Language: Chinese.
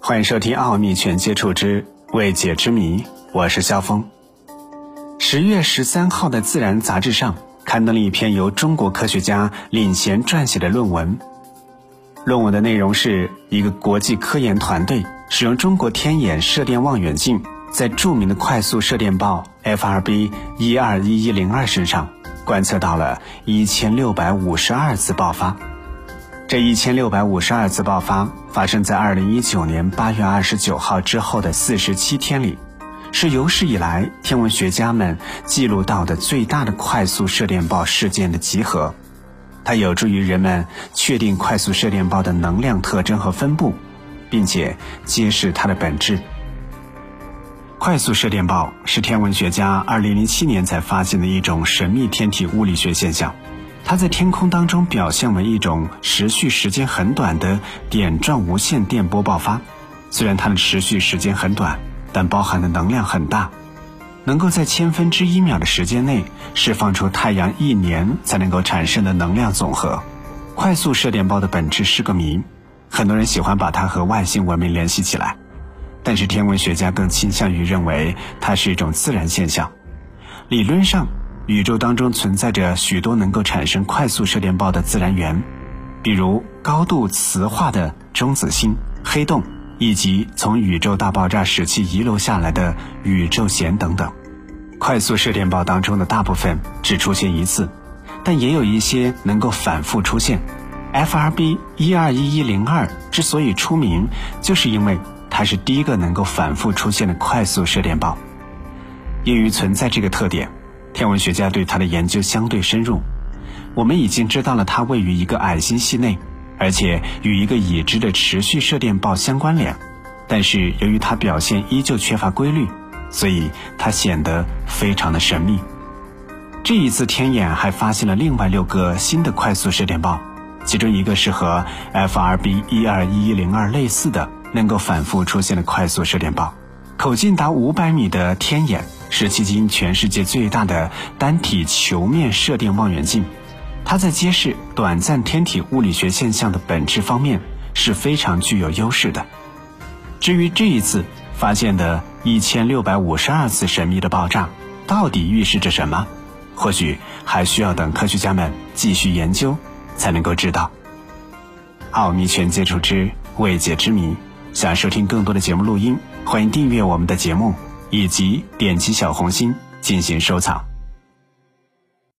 欢迎收听《奥秘全接触之未解之谜》，我是肖峰。十月十三号的《自然》杂志上刊登了一篇由中国科学家领衔撰写的论文。论文的内容是一个国际科研团队使用中国天眼射电望远镜，在著名的快速射电暴 FRB 一二一一零二身上观测到了一千六百五十二次爆发。这一千六百五十二次爆发发生在二零一九年八月二十九号之后的四十七天里，是有史以来天文学家们记录到的最大的快速射电暴事件的集合。它有助于人们确定快速射电暴的能量特征和分布，并且揭示它的本质。快速射电暴是天文学家二零零七年才发现的一种神秘天体物理学现象。它在天空当中表现为一种持续时间很短的点状无线电波爆发。虽然它的持续时间很短，但包含的能量很大，能够在千分之一秒的时间内释放出太阳一年才能够产生的能量总和。快速射电暴的本质是个谜，很多人喜欢把它和外星文明联系起来，但是天文学家更倾向于认为它是一种自然现象。理论上。宇宙当中存在着许多能够产生快速射电暴的自然源，比如高度磁化的中子星、黑洞，以及从宇宙大爆炸时期遗留下来的宇宙弦等等。快速射电暴当中的大部分只出现一次，但也有一些能够反复出现。FRB 一二一一零二之所以出名，就是因为它是第一个能够反复出现的快速射电暴。由于存在这个特点。天文学家对它的研究相对深入，我们已经知道了它位于一个矮星系内，而且与一个已知的持续射电暴相关联。但是由于它表现依旧缺乏规律，所以它显得非常的神秘。这一次天眼还发现了另外六个新的快速射电暴，其中一个是和 FRB 一二一一零二类似的，能够反复出现的快速射电暴。口径达五百米的天眼是迄今全世界最大的单体球面射电望远镜，它在揭示短暂天体物理学现象的本质方面是非常具有优势的。至于这一次发现的一千六百五十二次神秘的爆炸，到底预示着什么？或许还需要等科学家们继续研究才能够知道。奥秘全接触之未解之谜，想收听更多的节目录音。欢迎订阅我们的节目，以及点击小红心进行收藏。